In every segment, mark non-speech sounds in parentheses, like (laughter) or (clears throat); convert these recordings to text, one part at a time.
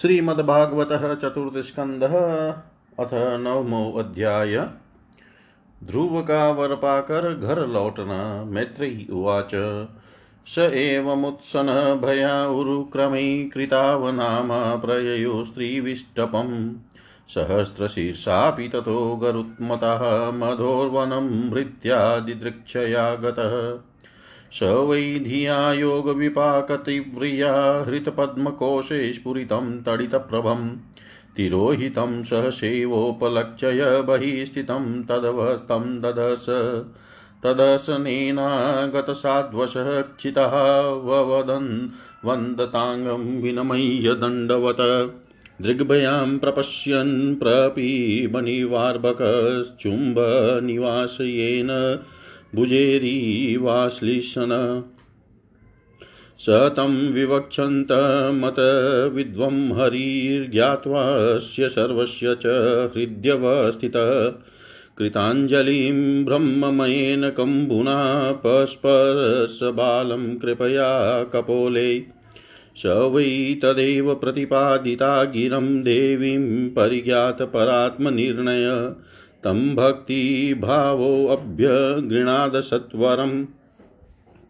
श्रीमद्भागवत चतुर्थस्कंध अथ नवमो अध्याय। ध्रुव का वर पाकर घर लौटना मैत्री उवाच। स एवमुत्सन भया उरुक्रमीकृतावनामा प्रययो स्त्रीविष्टपम्। सहस्रशीर्षापि ततो गरुत्मतः मधोर्वनं भृत्यादिदृक्षया गतः स वै धिया योगविपाकतीव्रिया हृतपद्मकोशे स्फुरितं तडितप्रभं, तिरोहितं सहसेवोपलक्ष्य बहिः स्थितं तदवस्थं ददश तदशनेनागतसाध्वशः क्षितः ववदन्, वन्दताङ्गं विनमय्य दण्डवत्। दृग्भयां प्रपश्यन् प्रपीमनिवार्भकश्चुम्बनिवासयेन भुजेरीवाश्लिशन स तं विवक्षन्तमतविद्वं हरिर्ज्ञात्वास्य सर्वस्य च हृद्यवस्थितः। कृताञ्जलिं ब्रह्ममयेन कम्बुना पस्परसबालं कृपया कपोले। स वै तदेव प्रतिपादिता गिरं देवीं परिज्ञातपरात्मनिर्णय। तं भक्तिभावोऽभ्यगृणादसत्वरं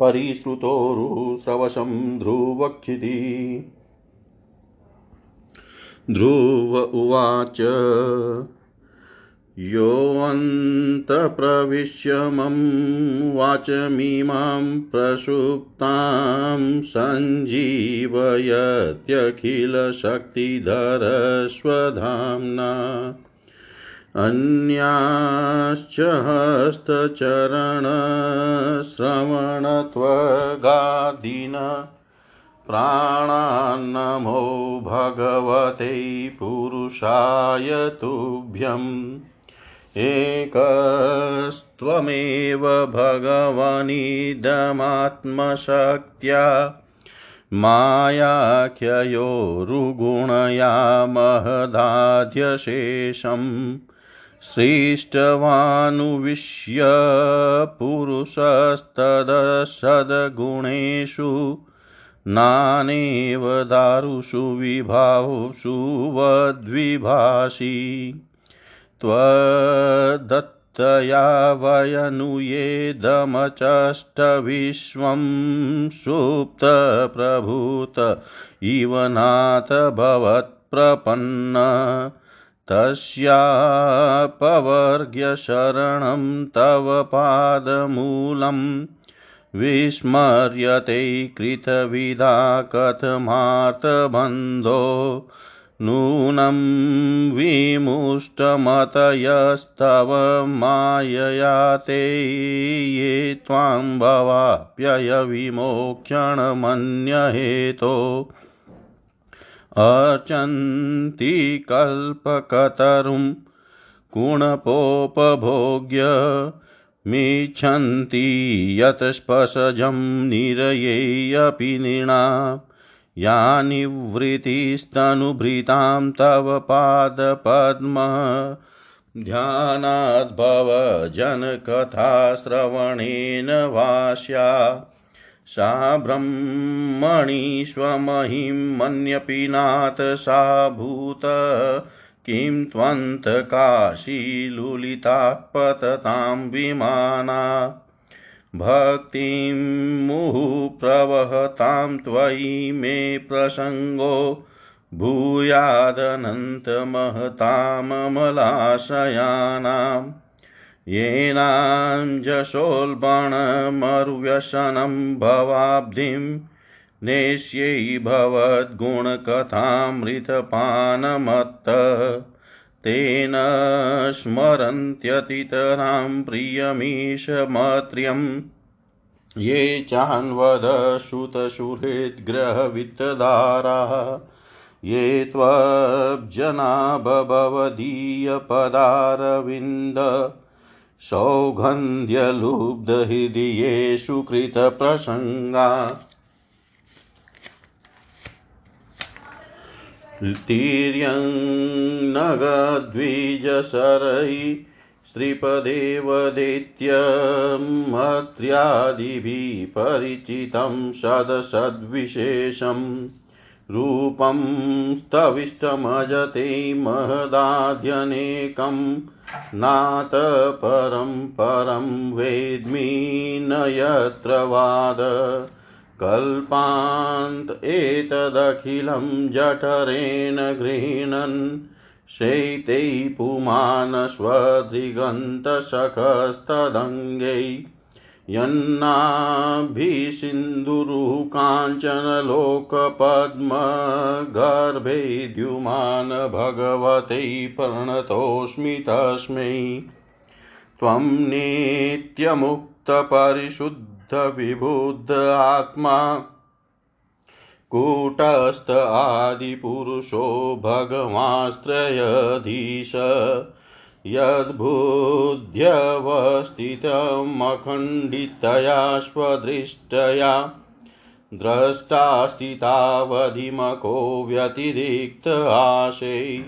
परिश्रुतोरुस्रवशं ध्रुवक्षिति। ध्रुव उवाच योऽन्तप्रविश्य मम वाचमीमां प्रसुप्तां सञ्जीवयत्यखिलशक्तिधरस्वधाम्ना। अन्याश्च हस्तचरणश्रवणत्वगादीन प्राणान्नमो भगवते पुरुषाय तुभ्यम् एकस्त्वमेव भगवनिदमात्मशक्त्या मायाख्ययोरुगुणया महदाध्यशेषम् सृष्टवानुविश्य पुरुषस्तदसद्गुणेषु नानेव दारुषु विभावसु वद्विभाषि। त्वदत्तया वयनुयेदमचष्टविश्वं सुप्तप्रभूत इव नाथ भवत्प्रपन्न। तस्यापवर्ग्यशरणं तव पादमूलं विस्मर्यते कृतविधा कथमार्तबन्धो नूनं विमुष्टमतयस्तव मायया ते ये त्वां भवाप्ययविमोक्षणमन्यहेतो अर्चन्ति कल्पकतरुं कुणपोपभोग्य मिच्छन्ति यत्स्पशजं निरयेऽपि नृणा। या निवृत्तिस्तनुभृतां तव पादपद्म ध्यानाद्भवजनकथाश्रवणेन वास्या। सा ब्रह्मणि स्वमहिं मन्यपि नाथ सा भूत। किं त्वन्तकाशीलुलितात्पततां विमाना। भक्तिं मुहुप्रवहतां त्वयि मे प्रसङ्गो। भूयादनन्तमहताममलाशयानां येनाञ्जसोल्बणमरुव्यसनं भवाब्धिं नेष्यै भवद्गुणकथामृतपानमत्त। तेन स्मरन्त्यतितरां प्रियमीशमत्र्यं ये चान्वदश्रुतसुहृद्ग्रहवित्तधाराः ये त्वब्जना भवदीयपदारविन्द सौगन्ध्यलुब्धहृदयेषु कृतप्रसङ्गा तिर्यङ्नगद्विजशरै स्त्रीपदेवदैत्यमत्र्यादिभिः परिचितं सदसद्विशेषं रूपं स्तविष्टमजते महदाद्यनेकं नात परं परं वेद्मि न यत्र वाद कल्पान्त एतदखिलं जठरेण गृह्णन् शैतै पुमानस्वदिगन्तशखस्तदङ्गै यन्नाभिसिन्धुरुः काञ्चनलोकपद्मगर्भे द्युमान भगवते प्रणतोऽस्मि तस्मै त्वं नित्यमुक्तपरिशुद्धविबुद्ध आत्मा। कूटस्थ आदिपुरुषो भगवास्त्रयधीश। यद्बुद्ध्यवस्थितमखण्डितया स्वदृष्टया द्रष्टास्थितावधिमको व्यतिरिक्त आशे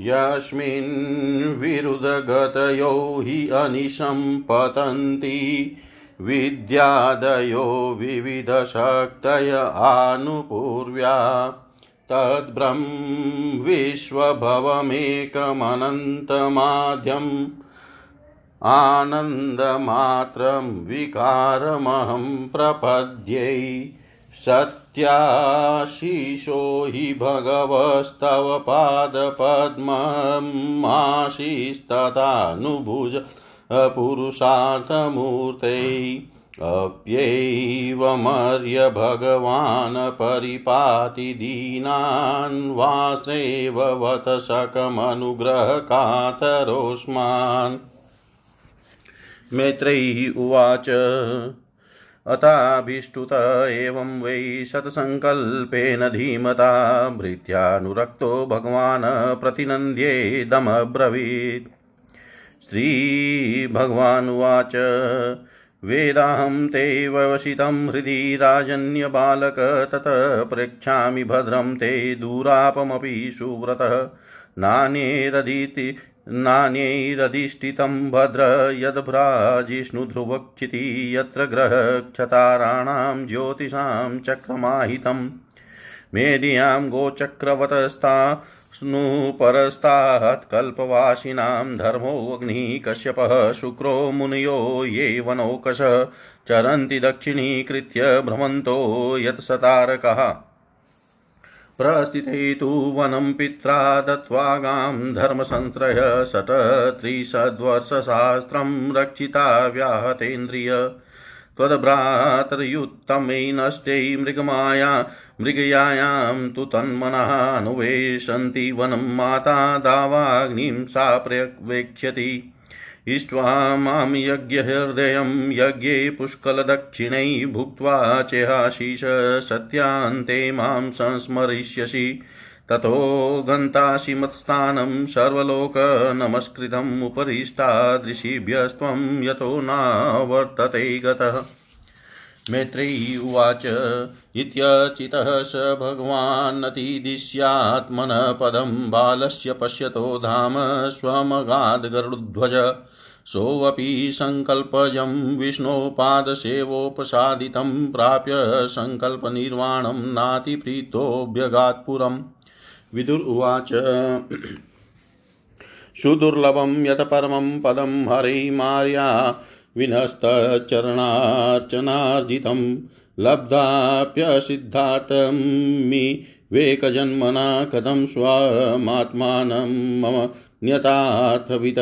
यस्मिन् विरुद्धगतयो हि अनिशं पतन्ति विद्यादयो विविधशक्तय आनुपूर्व्या। तद्ब्रह्म विश्वभवमेकमनन्तमाद्यम् आनन्दमात्रं विकारमहं प्रपद्ये सत्याशीषो हि भगवस्तव पादपद्ममाशीस्तथानुभुज पुरुषार्थमूर्ते अप्यैवमर्य भगवान् परिपाति दीनान् वास्रेववत सकमनुग्रहकातरोऽस्मान् मैत्रेयी उवाच, अताभिष्टुत एवं वै शतसङ्कल्पेन धीमता, भृत्यानुरक्तो भगवान् प्रतिनन्द्येदमब्रवीत् श्रीभगवानुवाच वेदाहं ते वशितं हृदि राजन्यबालक, तत प्रेक्षामि भद्रं ते दूरापमपि सुव्रतः। नान्यैरदिति नान्यैरधिष्ठितं भद्र यद्भ्राजिष्णुध्रुवक्षिति, यत्र ग्रहक्षताराणां ज्योतिषां चक्रमाहितं। मेदियाँ गोचक्रवतस्था स्नुपरस्तात्कल्पवासिनां धर्मोऽग्निः कश्यपः शुक्रो मुनयो ये वनौकश, चरन्ति दक्षिणीकृत्य भ्रमन्तो यत्सतारकः प्रस्थिते तु वनं पित्रा दत्त्वा गां धर्मसन्त्रय षट्त्रिशद्वर्षशास्त्रं रक्षिता व्याहतेन्द्रिय। त्वद्भ्रातर्युत्तमै नष्टै मृगमाया मृगयायां तु तन्मनः अनुवेशन्ति वनं माता दावाग्निं सा प्रवेक्ष्यति इष्ट्वा माँ यज्ञहृदयं यज्ञे पुष्कलदक्षिणै भुक्त्वा चेहाशीष सत्यान्ते माँ संस्मरिष्यसि। ततो गन्तासि मत्स्थानं सर्वलोकनमस्कृतम् उपरिष्टादृशिभ्यस्त्वं यतो नावर्तते गतः। मैत्रेयी उवाच इत्यचितः स भगवान्नतिदिश्यात्मनः पदं बालस्य पश्यतो धाम स्वमगाद्गरुध्वज सोऽपि सङ्कल्पजं विष्णोपादसेवोपसादितं प्राप्य सङ्कल्पनिर्वाणं नातिप्रीतोऽभ्यगात्पुरम्। विदुर उवाच। सुदुर्लभं यत् परमं पदं हरिमार्या विनस्तचरणार्चनार्जितं लब्धाप्यसिद्धार्थमिवेकजन्मना कथं स्वमात्मानं मम न्यतार्थवित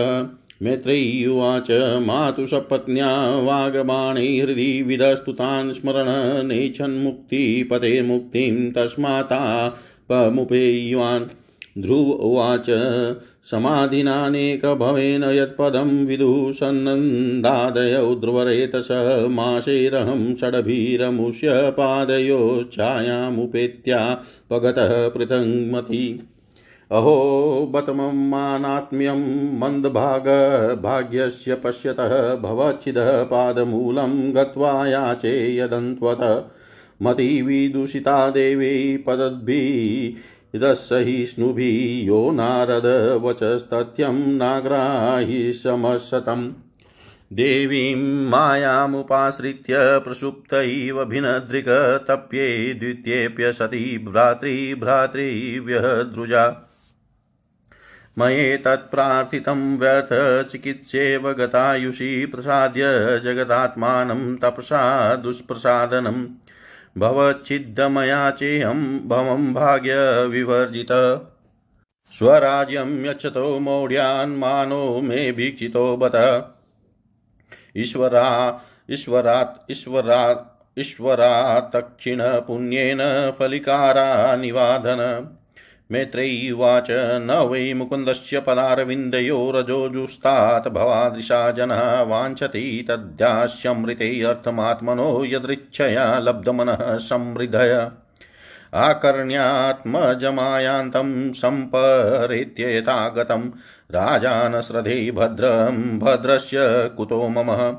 मैत्रेय्युवाच मातुसपत्न्या वागबाणै हृदि विदस्तुतान् स्मरण नेच्छन्मुक्तिपतेर्मुक्तिं तस्माता पमुपेय्वान्। ध्रुव उवाच, समाधिनानेकभवेन यत्पदं विदुः सन्नन्दादयौ ध्रुवरेतस माशैरहं षड्भिरमुष्य पादयोश्छायामुपेत्या पगतः पृथङ्मति अहो बतममानात्म्यं मन्दभागभाग्यस्य पश्यतः भवच्छिदः पादमूलं गत्वा याचे यदन्त्वत मतिविदूषिता देवी पदद्भिरसहिष्णुभिः यो नारद वचस्तथ्यं नाग्राहि समशतम्। देवीं मायामुपाश्रित्य प्रसुप्त इव भिनदृक् तप्ये द्वितीयेऽप्यसति भ्रातृभ्रातृव्यद्रुजा मयेतत्प्रार्थितं व्यर्थ चिकित्सेव गतायुषि प्रसाद्य जगदात्मानं तपसा दुष्प्रसादनम्। भवच्छिद्दमया चेहं भवं भाग्यविवर्जित। स्वराज्यं यच्छतो मौढ्यान्मानो मे भीक्षितो बत। ईश्वरा, ईश्वरात् ईश्वरात् ईश्वरात्तक्षिणपुण्येन फलिकारा निवादन। मैत्रेयी उवाच न वै मुकुन्दस्य पदारविन्दयो रजोजुस्तात् भवादृशा जनः वाञ्छति तद्यास्यमृते अर्थमात्मनो यदृच्छया लब्धमनः समृद्धय आकर्ण्यात्मजमायान्तं सम्परेत्येतागतं राजानश्रद्धे भद्रं भद्रस्य कुतो मम।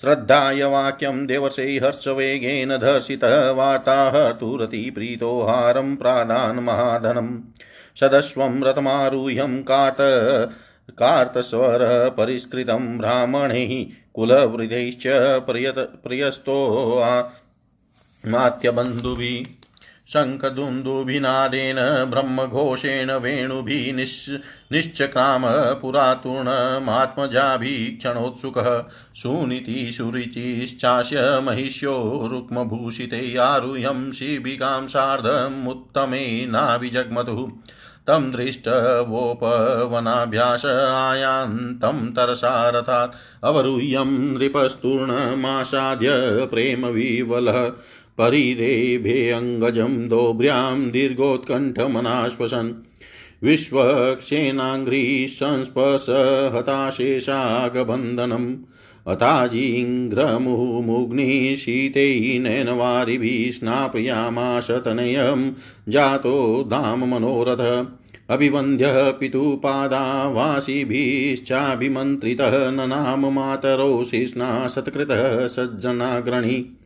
श्रद्धाय वाक्यं देवसे हर्षवेगेन धर्षितः वार्ताः तुरतिप्रीतो हारं प्रादान् महाधनम् सदस्वं रथमारुह्यं कात कार्तस्वरपरिष्कृतं ब्राह्मणैः कुलवृदैश्च प्रियत प्रियस्तो मात्यबन्धुभिः। शङ्खदुन्दुभिनादेन ब्रह्मघोषेण वेणुभिः निश् निश्चक्राम पुरातुर्णमात्मजाभिक्षणोत्सुकः सुनीतिसुरुचिश्चास्य महिष्यो रुक्मभूषिते आरुह्यं शिबिकां सार्धमुत्तमे नाभिजग्मतुः तं दृष्टवोपवनाभ्यास आयान्तं तरसारथात् अवरुह्यं नृपस्तूर्णमासाद्य प्रेमविवलः परिरेभेऽङ्गजं दोभ्र्यां दीर्घोत्कण्ठमनाश्वसन्। विश्वक्षेनाङ्घ्रिसंस्पश हताशेषागबन्धनम् अथाजिङ्घ्रमुमुग्निशीतैनवारिभिः स्नापयामाश तनयं जातो धाम मनोरथ। अभिवन्द्यः पितुपादावासिभिश्चाभिमन्त्रितः। ननाम मातरौ शिष्णा सत्कृतः सज्जनाग्रणी।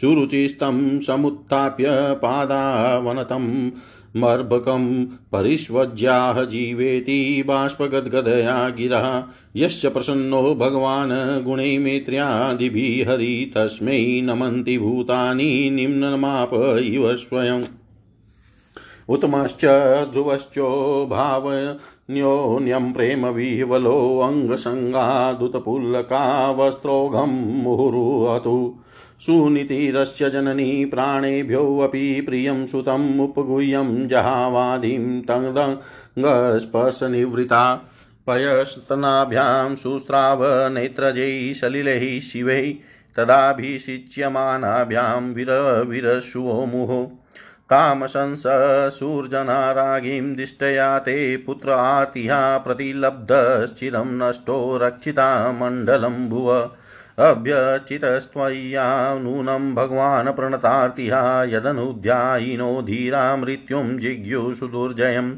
सुरुचिस्तं समुत्थाप्य पादावनतं मर्भकं परिष्वज्याह जीवेति बाष्पगद्गदया गिरा। यश्च प्रसन्नो भगवान् गुणै मेत्र्यादिभिः हरि तस्मै नमन्ति भूतानि निम्नमाप इव स्वयम् उत्तमश्च ध्रुवश्चो भावन्योन्यं प्रेमविह्वलोऽङ्गसङ्गादुतपुल्लका वस्त्रोघं मुहुरुहतु। सुनीतिरस्य जननी प्राणेभ्योऽपि प्रियं सुतम् उपगुह्यं जहावादिं तङ्गस्पर्शनिवृता पयस्तनाभ्यां सुस्रावनेत्रजैः सलिलैः शिवैः तदाभिषिच्यमानाभ्यां विरविरशुवो मुहो तामशंसूर्जनारागीं दिष्टया ते पुत्र आर्तिहा प्रतिलब्धश्चिरं नष्टो रक्षिता मण्डलं भुव अभ्यचितस्त्वय्या नूनं भगवान् प्रणतार्तिहा यदनुध्यायिनो धीरा मृत्युं जिज्ञुसुदुर्जयम्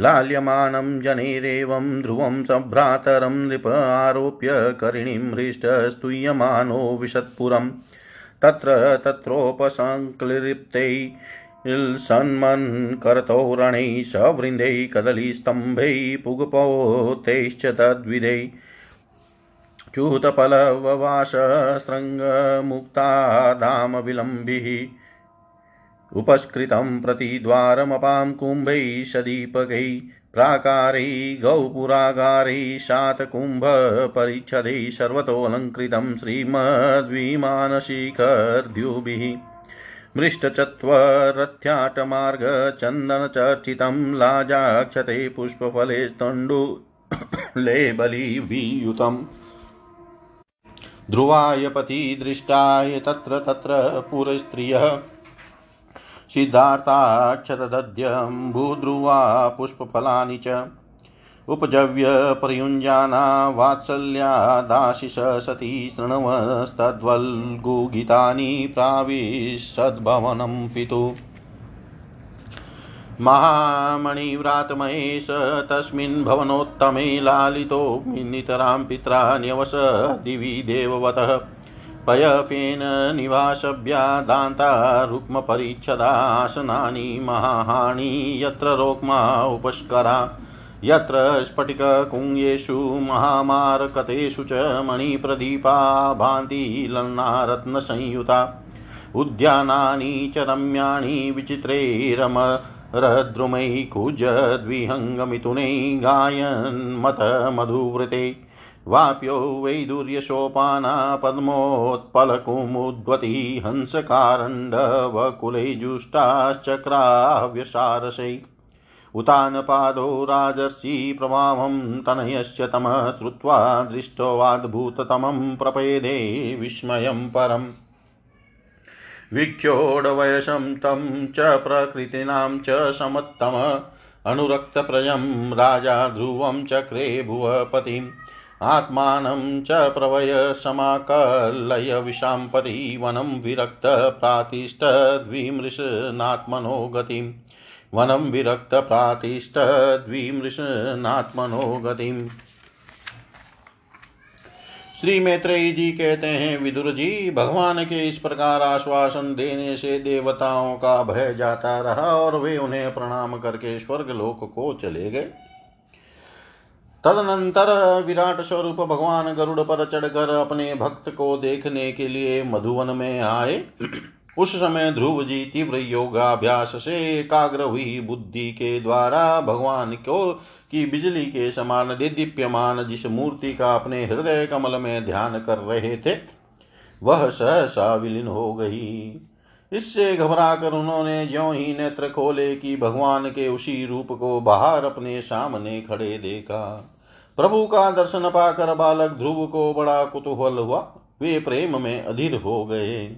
लाल्यमानं जनैरेवं ध्रुवं सभ्रातरं नृप आरोप्य करिणीं हृष्टस्तूयमानो विशत्पुरम् तत्र तत्रोपसङ्क्लिप्तै सन्मन् करतोरणैः सवृन्दैः कदलीस्तम्भैः पुगपोतैश्च तद्विधैः। च्यूतपलववासशृङ्गमुक्तादामविलम्बिः उपस्कृतं प्रतिद्वारमपां कुम्भैः सदीपकैः प्राकारैः गौपुरागारैः शातकुम्भपरिच्छदैः सर्वतोऽलङ्कृतं श्रीमद्विमानशिखर्द्युभिः। मृष्टचत्वरथ्याटमार्गचन्दनचर्चितं लाजाक्षते पुष्पफले स्तण्डुलेबलिभियुतम्। ध्रुवाय पथि दृष्टाय तत्र तत्र पुरस्त्रियः। सिद्धार्थाक्षतदध्यं भूध्रुवा पुष्पफलानि च। उपजव्य प्रयुञ्जाना वात्सल्यादाशिष सती शृण्वस्तद्वल्गुगीतानि प्राविशद्भवनं पितुः। महामणिव्रातमहेश, तस्मिन् भवनोत्तमे लालितो नितरां पित्रा न्यवस दिवि देववतः। पयफेन निवासभ्या दान्ता रुक्मपरिच्छदासनानि महाहानि यत्र रोक्मा उपस्करा यत्र स्फटिककुङ्गेषु महामारकतेषु च मणिप्रदीपा भान्ति लन्नारत्नसंयुता। उद्यानानि च रम्याणि विचित्रैरमरद्रुमैः कुजद्विहङ्गमिथुनैः गायन्मतमधुवृते वाप्यो वैदुर्यशोपाना पद्मोत्पलकुमुद्वती हंसकारण्डवकुलै जुष्टाश्चक्राव्यसारसै उतानपादो राजर्षि प्रभावं तनयस्य तमः श्रुत्वा दृष्टवाद्भूततमं प्रपेदे विस्मयं परम्। विख्योडवयसं तं च प्रकृतीनां च समत्तम। अनुरक्तप्रजं राजा ध्रुवं चक्रे भुवपतिम्। आत्मानं च प्रवय समाकलय विशाम्पति वनं विरक्तप्रातिष्ठद्विमृशनात्मनो गतिम्। वनं विरक्तप्रातिष्ठद्विमृशनात्मनो गतिम्। श्री मैत्रेयी जी कहते हैं, विदुर जी, भगवान के इस प्रकार आश्वासन देने से देवताओं का भय जाता रहा और वे उन्हें प्रणाम करके स्वर्ग लोक को चले गए। तदनंतर विराट स्वरूप भगवान गरुड़ पर चढ़कर अपने भक्त को देखने के लिए मधुवन में आए। उस समय ध्रुव जी तीव्र योगाभ्यास से एकाग्र हुई बुद्धि के द्वारा भगवान को की बिजली के समान दीप्यमान जिस मूर्ति का अपने हृदय कमल में ध्यान कर रहे थे, वह सहसा विलीन हो गई। इससे घबरा कर उन्होंने ज्यो ही नेत्र खोले कि भगवान के उसी रूप को बाहर अपने सामने खड़े देखा। प्रभु का दर्शन पाकर बालक ध्रुव को बड़ा कुतूहल हुआ। वे प्रेम में अधीर हो गए।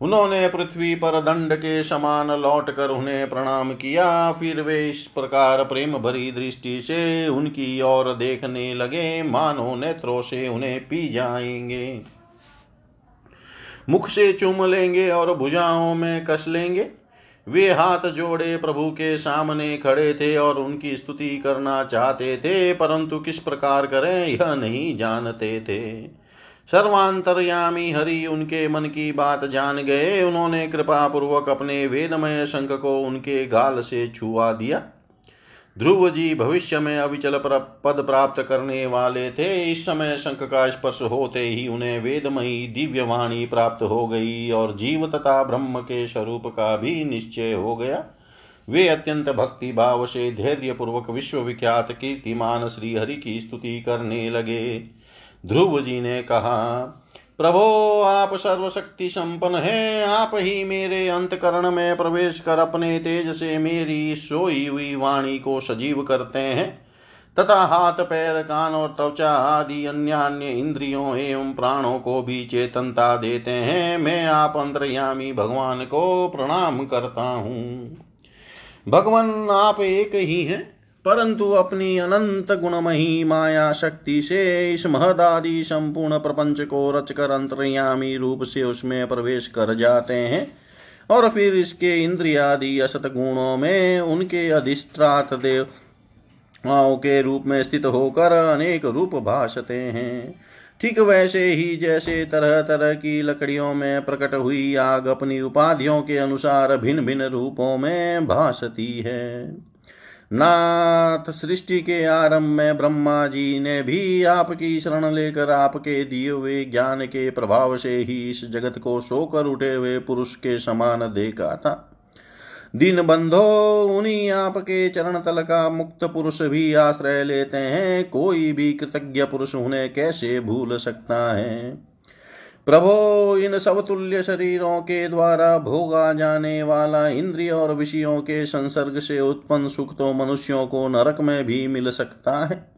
उन्होंने पृथ्वी पर दंड के समान लौट कर उन्हें प्रणाम किया। फिर वे इस प्रकार प्रेम भरी दृष्टि से उनकी ओर देखने लगे। मानो नेत्रों से उन्हें पी जाएँगे। मुख से चूम लेंगे और भुजाओं में कस लेंगे। वे हाथ जोड़े प्रभु के सामने खड़े थे और उनकी स्तुति करना चाहते थे, परंतु किस प्रकार करें, यह नहीं जानते थे। सर्वांतरयामी हरि उनके मन की बात जान गए। उन्होंने कृपा पूर्वक अपने वेदमय शंख को उनके गाल से छुआ दिया। ध्रुव जी भविष्य में अविचल पद प्राप्त करने वाले थे। इस समय शंख का स्पर्श होते ही उन्हें वेदमयी दिव्य वाणी प्राप्त हो गई और जीव तथा ब्रह्म के स्वरूप का भी निश्चय हो गया। वे अत्यंत भक्ति भाव से धैर्य पूर्वक विश्व विख्यात कीर्तिमान श्री हरि की स्तुति करने लगे। ध्रुव जी ने कहा, प्रभो, आप सर्वशक्ति संपन्न है। आप ही मेरे अंतकरण में प्रवेश कर अपने तेज से मेरी सोई हुई वाणी को सजीव करते हैं। तथा हाथ, पैर, कान और त्वचा आदि अन्य अन्य इंद्रियों एवं प्राणों को भी चेतनता देते हैं। मैं आप अंतर्यामी भगवान को प्रणाम करता हूँ। भगवान, आप एक ही हैं। परंतु अपनी अनंत गुणमही माया शक्ति से इस महदादि संपूर्ण प्रपंच को रचकर अंतर्यामी रूप से उसमें प्रवेश कर जाते हैं और फिर इसके इंद्रियादि असत गुणों में उनके अधिष्ठात देव के रूप में स्थित होकर अनेक रूप भाषते हैं। ठीक वैसे ही जैसे तरह तरह की लकड़ियों में प्रकट हुई आग अपनी उपाधियों के अनुसार भिन्न भिन्न रूपों में भासती है। नाथ सृष्टि के आरंभ में ब्रह्मा जी ने भी आपकी शरण लेकर आपके दिए हुए ज्ञान के प्रभाव से ही इस जगत को सोकर उठे हुए पुरुष के समान देखा था। दिन बंधो, उन्हीं आपके चरण तल का मुक्त पुरुष भी आश्रय लेते हैं। कोई भी कृतज्ञ पुरुष उन्हें कैसे भूल सकता है? प्रभो, इन सब तुल्य शरीरों के द्वारा भोगा जाने वाला इंद्रिय और विषयों के संसर्ग से उत्पन्न सुख तो मनुष्यों को नरक में भी मिल सकता है।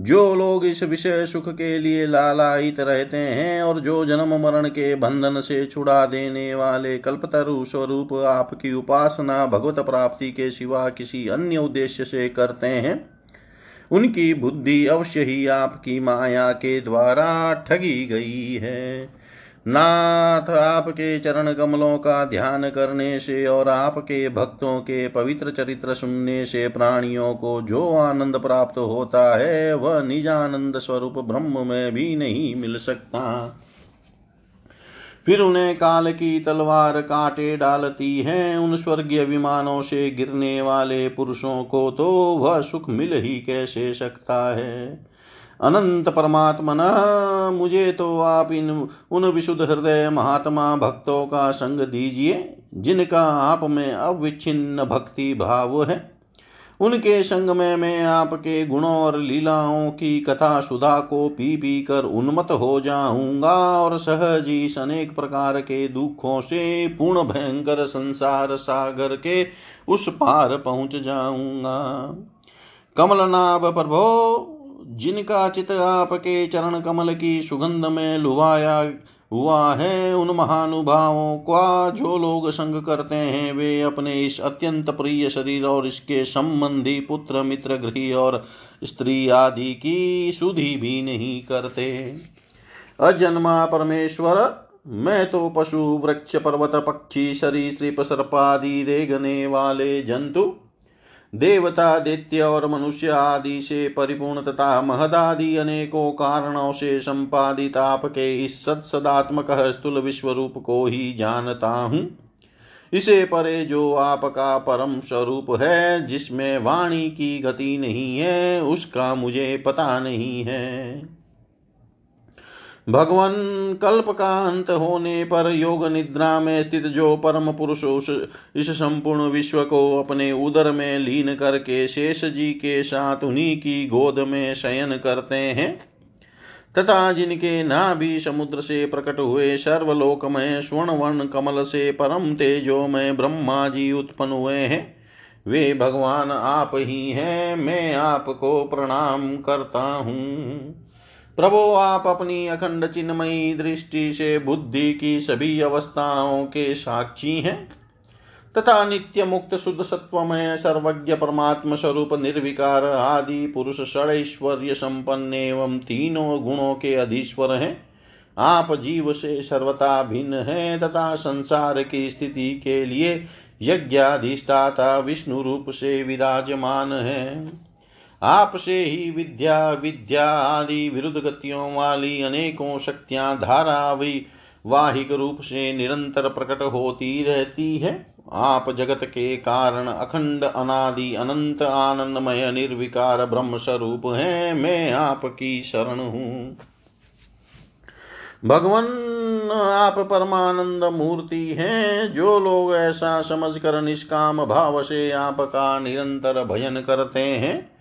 जो लोग इस विषय सुख के लिए लालायित रहते हैं और जो जन्म मरण के बंधन से छुड़ा देने वाले कल्पतरु स्वरूप आपकी उपासना, भगवत प्राप्ति के सिवा किसी अन्य उद्देश्य से करते हैं उनकी बुद्धि अवश्य ही आपकी माया के द्वारा ठगी गई है। नाथ, आपके चरण कमलों का ध्यान करने से और आपके भक्तों के पवित्र चरित्र सुनने से प्राणियों को जो आनंद प्राप्त होता है, वह निजानंद स्वरूप ब्रह्म में भी नहीं मिल सकता। फिर उन्हें काल की तलवार काटे डालती है। उन स्वर्गीय विमानों से गिरने वाले पुरुषों को तो वह सुख मिल ही कैसे सकता है? अनंत परमात्मन, मुझे तो आप इन, उन विशुद्ध हृदय महात्मा भक्तों का संग दीजिए, जिनका आप में अविच्छिन्न भक्ति भाव है। उनके संग में मैं आपके गुणों और लीलाओं की कथा सुधा को पी पी कर उन्मत हो जाऊँगा और सहज ही अनेक प्रकार के दुखों से पूर्ण भयंकर संसार सागर के उस पार पहुँच जाऊँगा। कमलनाभ प्रभो, जिनका चित आपके चरण कमल की सुगंध में लुभाया हुआ है उन महानुभावों का जो लोग संग करते हैं, वे अपने इस अत्यंत प्रिय शरीर और इसके संबंधी पुत्र, मित्र, गृह और स्त्री आदि की सुधि भी नहीं करते। अजन्मा परमेश्वर, मैं तो पशु, वृक्ष, पर्वत, पक्षी सरीसृप सर्पादि रेगने वाले जंतु देवता दैत्य और मनुष्य आदि से परिपूर्ण तथा महदादि अनेकों कारणों से संपादित आपके इस सत्सदात्मक स्थूल विश्व रूप को ही जानता हूँ। इसे परे जो आपका परम स्वरूप है, जिसमें वाणी की गति नहीं है, उसका मुझे पता नहीं है। भगवान कल्प का अंत होने पर योग निद्रा में स्थित जो परम पुरुष उस, इस संपूर्ण विश्व को अपने उदर में लीन करके शेष जी के साथ उन्हीं की गोद में शयन करते हैं, तथा जिनके नाभि समुद्र से प्रकट हुए सर्वलोकमय स्वर्ण वर्ण कमल से परम तेजो में ब्रह्मा जी उत्पन्न हुए हैं। वे भगवान आप ही हैं, मैं आपको प्रणाम करता हूँ। प्रभो आप अपनी अखंड चिन्मयी दृष्टि से बुद्धि की सभी अवस्थाओं के साक्षी हैं, तथा नित्य मुक्त शुद्ध सत्वमय सर्वज्ञ परमात्म स्वरूप निर्विकार आदि पुरुष षड़ैश्वर्य संपन्न एवं तीनों गुणों के अधीश्वर हैं। आप जीव से सर्वता भिन्न हैं, तथा संसार की स्थिति के लिए यज्ञाधिष्ठाता विष्णु रूप से विराजमान है। आपसे ही विद्या विद्या आदि विरुद्ध गतियों वाली अनेकों शक्तियाँ धारावी वाहिक रूप से निरंतर प्रकट होती रहती है। आप जगत के कारण अखंड, अनादि, अनंत, आनंदमय, निर्विकार ब्रह्म स्वरूप हैं। मैं आपकी शरण हूँ। भगवान, आप परमानंद मूर्ति हैं। जो लोग ऐसा समझकर निष्काम भाव से आपका निरंतर भजन करते हैं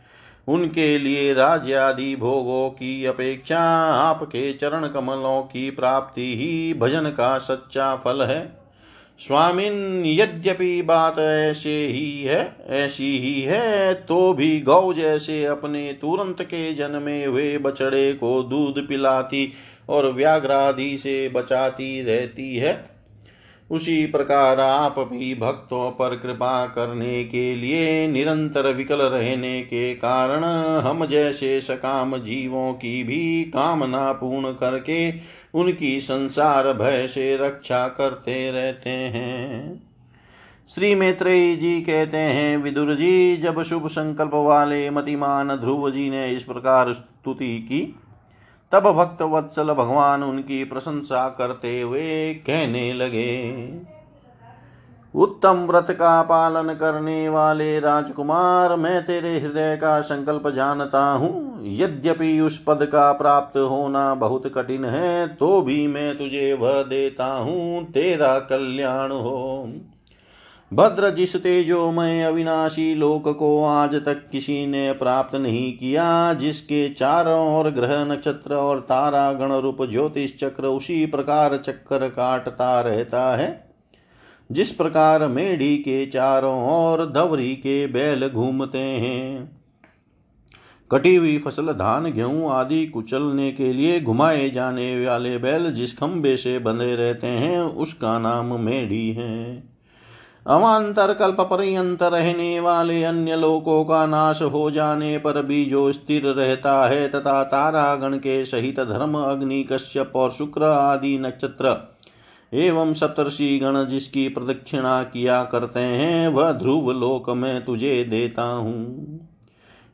उनके लिए राज्य आदि भोगों की अपेक्षा आपके चरण कमलों की प्राप्ति ही भजन का सच्चा फल है। स्वामिन, यद्यपि बात ऐसे ही है, ऐसी ही है तो भी गौ जैसे अपने तुरंत के जन्मे हुए बछड़े को दूध पिलाती और व्याघ्रादि से बचाती रहती है। उसी प्रकार आप भी भक्तों पर कृपा करने के लिए निरंतर विकल रहने के कारण हम जैसे सकाम जीवों की भी कामना पूर्ण करके उनकी संसार भय से रक्षा करते रहते हैं। श्री मैत्रेयी जी कहते हैं, विदुर जी, जब शुभ संकल्प वाले मतिमान ध्रुव जी ने इस प्रकार स्तुति की तब भक्त वत्सल भगवान उनकी प्रशंसा करते हुए कहने लगे, उत्तम व्रत का पालन करने वाले राजकुमार, मैं तेरे हृदय का संकल्प जानता हूँ। यद्यपि उस पद का प्राप्त होना बहुत कठिन है तो भी मैं तुझे वह देता हूँ, तेरा कल्याण हो। भद्र जिस तेजो तेजोमय अविनाशी लोक को आज तक किसी ने प्राप्त नहीं किया, जिसके चारों ओर ग्रह नक्षत्र और तारा गण रूप ज्योतिष चक्र उसी प्रकार चक्कर काटता रहता है। जिस प्रकार मेढी के चारों ओर धवरी के बैल घूमते हैं, कटी हुई फ़सल, धान, गेहूँ आदि कुचलने के लिए घुमाए जाने वाले बैल जिस खंबे से बंधे रहते हैं, उसका नाम मेढी है। अवान्तर कल्प पर्यंत रहने वाले अन्य लोकों का नाश हो जाने पर भी जो स्थिर रहता है तथा तारागण के सहित धर्म अग्नि कश्यप और शुक्र आदि नक्षत्र। एवं सप्तर्षि गण जिसकी प्रदक्षिणा किया करते हैं, वह ध्रुव लोक में तुझे देता हूँ।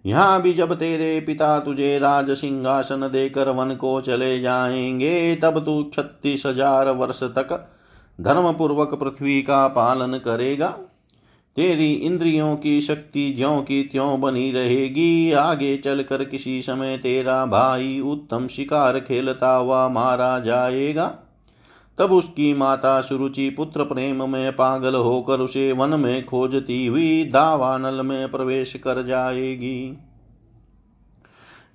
यहाँ भी जब तेरे पिता तुझे राज सिंहासन देकर वन को चले जाएँगे, तब तू छत्तीस हज़ार वर्ष तक धर्म पूर्वक पृथ्वी का पालन करेगा। तेरी इंद्रियों की शक्ति ज्यों की त्यों बनी रहेगी। आगे चलकर किसी समय तेरा भाई उत्तम शिकार खेलता हुआ मारा जाएगा। तब उसकी माता सुरुचि पुत्र प्रेम में पागल होकर उसे वन में खोजती हुई दावानल में प्रवेश कर जाएगी।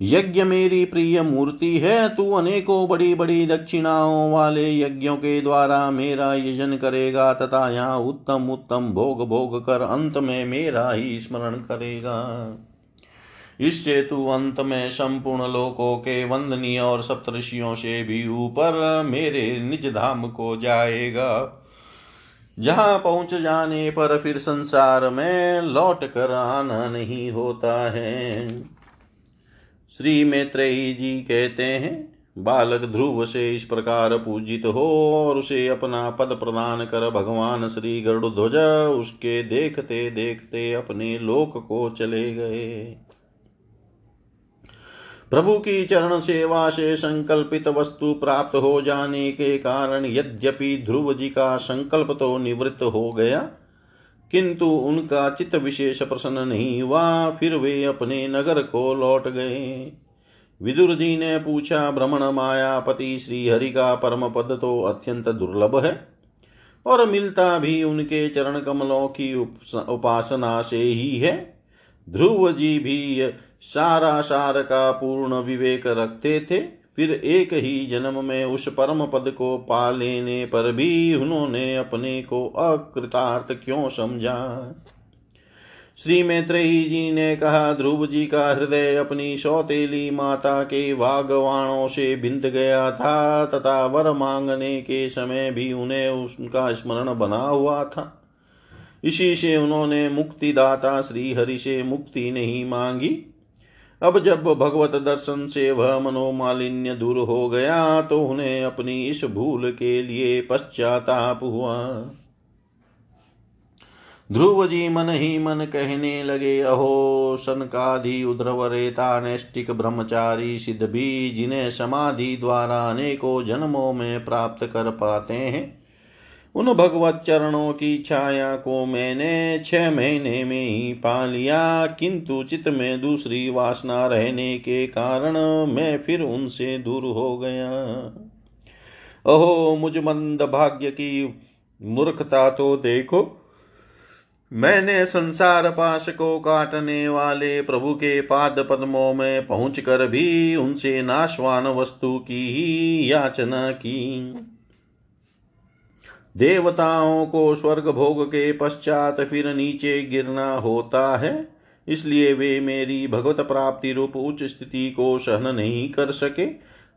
यज्ञ मेरी प्रिय मूर्ति है, तू अनेकों बड़ी बड़ी दक्षिणाओं वाले यज्ञों के द्वारा मेरा यजन करेगा तथा यहाँ उत्तम उत्तम भोग भोग कर अंत में मेरा ही स्मरण करेगा। इससे तू अंत में संपूर्ण लोकों के वंदनीय और सप्तषियों से भी ऊपर मेरे निज धाम को जाएगा। जहाँ पहुँच जाने पर फिर संसार में लौट कर आना नहीं होता है। श्री मैत्रेयी जी कहते हैं, बालक ध्रुव से इस प्रकार पूजित हो और उसे अपना पद प्रदान कर भगवान श्री गरुड़ उसके देखते देखते अपने लोक को चले गए। प्रभु की चरण सेवा से संकल्पित वस्तु प्राप्त हो जाने के कारण यद्यपि ध्रुव जी का संकल्प तो निवृत्त हो गया किंतु उनका चित्त विशेष प्रसन्न नहीं हुआ, फिर वे अपने नगर को लौट गए। विदुर जी ने पूछा भ्रमण मायापति श्री हरि का परम पद तो अत्यंत दुर्लभ है? और मिलता भी उनके चरण कमलों की उपासना से ही है। ध्रुव जी भी सारा सार का पूर्ण विवेक रखते थे। फिर एक ही जन्म में उस परम पद को पा लेने पर भी उन्होंने अपने को अकृतार्थ क्यों समझा? श्री मैत्रेयी जी ने कहा, ध्रुव जी का हृदय अपनी सौतेली माता के वागवाणों से बिंद गया था, तथा वर मांगने के समय भी उन्हें उनका स्मरण बना हुआ था। इसी से उन्होंने मुक्तिदाता श्री हरि से मुक्ति नहीं मांगी। अब जब भगवत दर्शन से वह मनोमालिन्य दूर हो गया तो उन्हें अपनी इस भूल के लिए पश्चाताप हुआ। ध्रुव जी मन ही मन कहने लगे, अहो सनकादि उद्रवरेता नैष्टिक ब्रह्मचारी, सिद्ध भी जिन्हें समाधि द्वारा अनेकों जन्मों में प्राप्त कर पाते हैं उन भगवत चरणों की छाया को मैंने छह महीने में ही पा लिया, किंतु चित्त में दूसरी वासना रहने के कारण मैं फिर उनसे दूर हो गया। अहो मुझ मंद भाग्य की मूर्खता तो देखो। मैंने संसार पाश को काटने वाले प्रभु के पाद पद्मों में पहुंचकर भी उनसे नाशवान वस्तु की ही याचना की। देवताओं को स्वर्ग भोग के पश्चात फिर नीचे गिरना होता है, इसलिए वे मेरी भगवत प्राप्ति रूप उच्च स्थिति को सहन नहीं कर सके।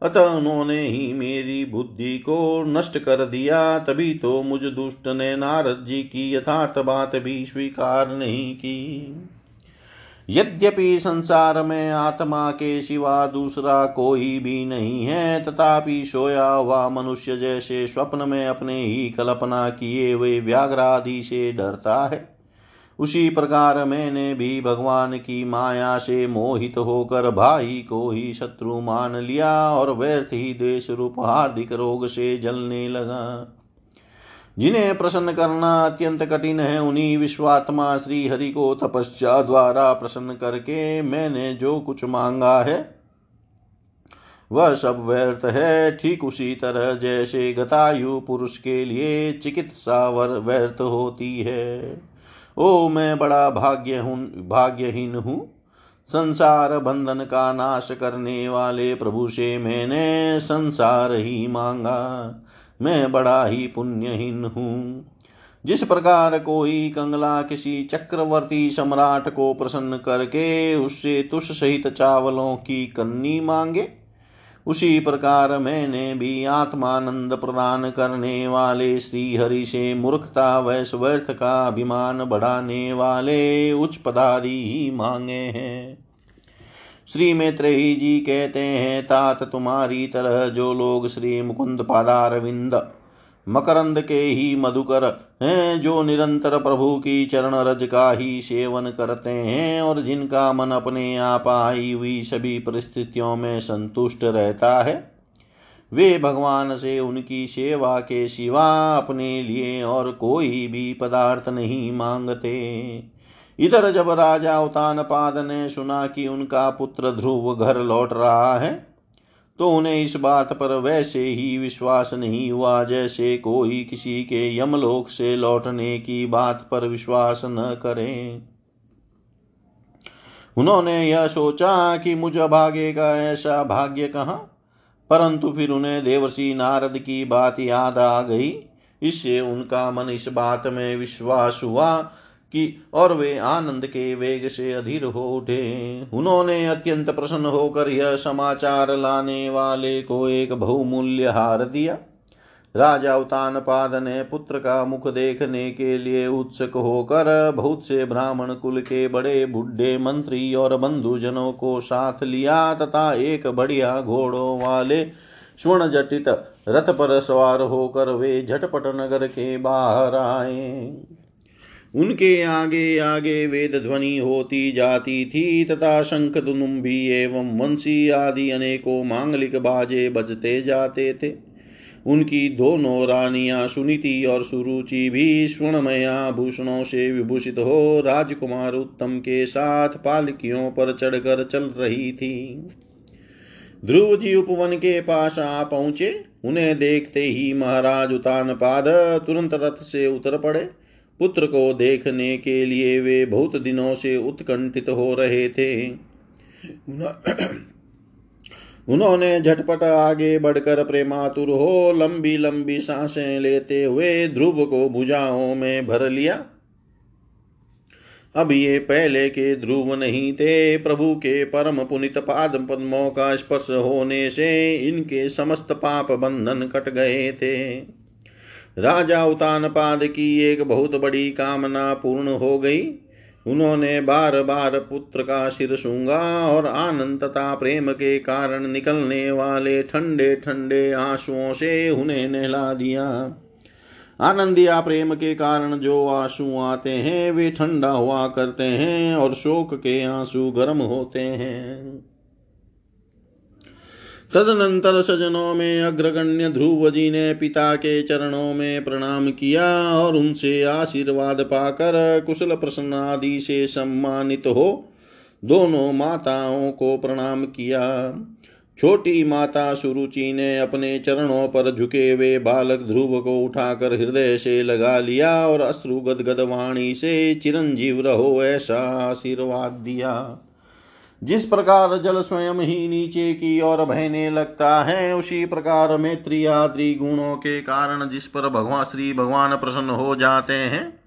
अतः उन्होंने ही मेरी बुद्धि को नष्ट कर दिया। तभी तो मुझ दुष्ट ने नारद जी की यथार्थ बात भी स्वीकार नहीं की। यद्यपि संसार में आत्मा के सिवा दूसरा कोई भी नहीं है, तथापि सोया हुआ मनुष्य जैसे स्वप्न में अपने ही कल्पना किए हुए व्याघ्रादि से डरता है। उसी प्रकार मैंने भी भगवान की माया से मोहित होकर भाई को ही शत्रु मान लिया और व्यर्थ ही देश रूप हार्दिक रोग से जलने लगा। जिन्हें प्रसन्न करना अत्यंत कठिन है, उन्हीं विश्वात्मा श्री हरि को तपस्या द्वारा प्रसन्न करके मैंने जो कुछ मांगा है, वह सब व्यर्थ है। ठीक उसी तरह जैसे गतायु पुरुष के लिए चिकित्सा वर व्यर्थ होती है। ओ, मैं बड़ा भाग्य हूँ भाग्यहीन हूँ। संसार बंधन का नाश करने वाले प्रभु से मैंने संसार ही मांगा। मैं बड़ा ही पुण्यहीन हूँ। जिस प्रकार कोई कंगला किसी चक्रवर्ती सम्राट को प्रसन्न करके उससे तुष सहित चावलों की कन्नी मांगे, उसी प्रकार मैंने भी आत्मानंद प्रदान करने वाले श्री हरि से मूर्खता वैश्वर्थ का अभिमान बढ़ाने वाले उच्च पदारी ही मांगे हैं। श्री मैत्रेयी जी कहते हैं, तात तुम्हारी तरह जो लोग श्री मुकुंद पादारविंद, मकरंद के ही मधुकर हैं, जो निरंतर प्रभु की चरण रज का ही सेवन करते हैं और जिनका मन अपने आप आई हुई सभी परिस्थितियों में संतुष्ट रहता है, वे भगवान से उनकी सेवा के सिवा अपने लिए और कोई भी पदार्थ नहीं मांगते। इधर जब राजा उतान पाद ने सुना कि उनका पुत्र ध्रुव घर लौट रहा है तो उन्हें इस बात पर वैसे ही विश्वास नहीं हुआ जैसे कोई किसी के यमलोक से लौटने की बात पर विश्वास न करे। उन्होंने यह सोचा कि मुझ भाग्य का ऐसा भाग्य कहाँ? परंतु फिर उन्हें देवर्षि नारद की बात याद आ गई। इससे उनका मन इस बात में विश्वास हुआ कि, और वे आनंद के वेग से अधीर हो उठे। उन्होंने अत्यंत प्रसन्न होकर यह समाचार लाने वाले को एक बहुमूल्य हार दिया। राजा उतान पाद ने पुत्र का मुख देखने के लिए उत्सुक होकर बहुत से ब्राह्मण कुल के बड़े बुढ़े मंत्री और बंधुजनों को साथ लिया तथा एक बढ़िया घोड़ों वाले स्वर्ण जटित रथ पर सवार होकर वे झटपट नगर के बाहर आए। उनके आगे आगे वेद ध्वनि होती जाती थी, तथा शंख दुनुम्भी एवं वंशी आदि अनेकों मांगलिक बाजे बजते जाते थे। उनकी दोनों रानियाँ सुनीति और सुरुचि भी स्वर्णमया भूषणों से विभूषित हो, राजकुमार उत्तम के साथ पालकियों पर चढ़कर चल रही थी। ध्रुव जी उपवन के पास आ पहुँचे। उन्हें देखते ही महाराज उतान पाद तुरंत रथ से उतर पड़े। पुत्र को देखने के लिए वे बहुत दिनों से उत्कंठित हो रहे थे। (clears throat) उन्होंने झटपट आगे बढ़कर प्रेमातुर हो लंबी लंबी साँसें लेते हुए ध्रुव को भुजाओं में भर लिया। अब ये पहले के ध्रुव नहीं थे। प्रभु के परम पुनित पाद पद्मों का स्पर्श होने से इनके समस्त पाप बंधन कट गए थे। राजा उतान पाद की एक बहुत बड़ी कामना पूर्ण हो गई। उन्होंने बार बार पुत्र का सिर सूँगा और आनंद तथा प्रेम के कारण निकलने वाले ठंडे ठंडे आंसुओं से उन्हें नहला दिया। आनंद या प्रेम के कारण जो आँसू आते हैं, वे ठंडा हुआ करते हैं और शोक के आँसू गर्म होते हैं। तदनंतर सजनों में अग्रगण्य ध्रुव जी ने पिता के चरणों में प्रणाम किया और उनसे आशीर्वाद पाकर कुशल प्रसन्न आदि से सम्मानित हो, दोनों माताओं को प्रणाम किया। छोटी माता सुरुचि ने अपने चरणों पर झुके हुए बालक ध्रुव को उठाकर हृदय से लगा लिया और अश्रु गदगद वाणी से चिरंजीव रहो ऐसा आशीर्वाद दिया। जिस प्रकार जल स्वयं ही नीचे की ओर बहने लगता है, उसी प्रकार मैत्री आदि गुणों के कारण जिस पर भगवान, श्री भगवान प्रसन्न हो जाते हैं,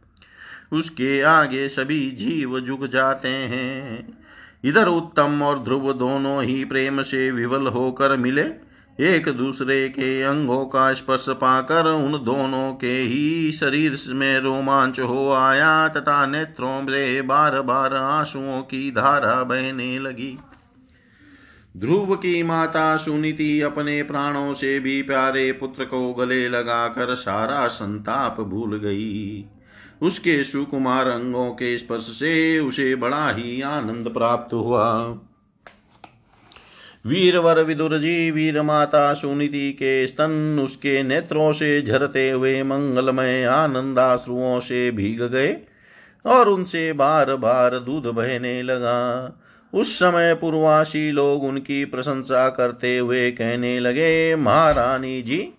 उसके आगे सभी जीव झुक जाते हैं। इधर उत्तम और ध्रुव दोनों ही प्रेम से विवल होकर मिले। एक दूसरे के अंगों का स्पर्श पाकर उन दोनों के ही शरीर में रोमांच हो आया तथा नेत्रों से बार बार आंसुओं की धारा बहने लगी। ध्रुव की माता सुनीति अपने प्राणों से भी प्यारे पुत्र को गले लगाकर सारा संताप भूल गई। उसके सुकुमार अंगों के स्पर्श से उसे बड़ा ही आनंद प्राप्त हुआ। वीरवर विदुर जी वीर माता सुनिधि के स्तन उसके नेत्रों से झरते हुए मंगलमय आनंदाश्रुओं से भीग गए और उनसे बार बार दूध बहने लगा। उस समय पूर्वासी लोग उनकी प्रशंसा करते हुए कहने लगे, महारानी जी,